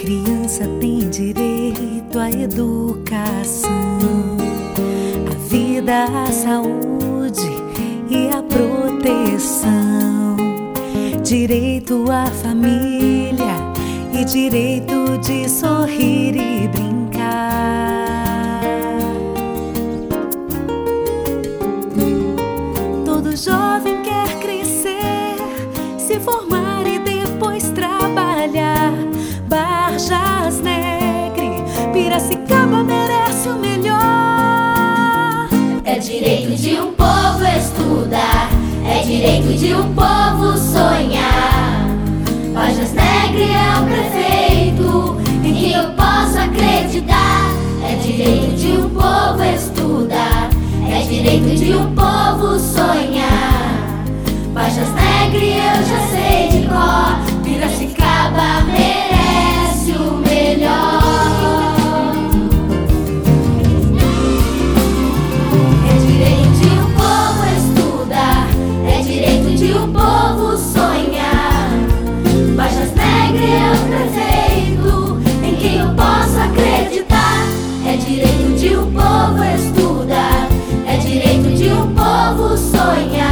criança tem direito à educação, à vida, à saúde e à proteção, direito à família e direito de sorrir Piracicaba merece o melhor. É direito de um povo estudar, é direito de um povo sonhar. soñar.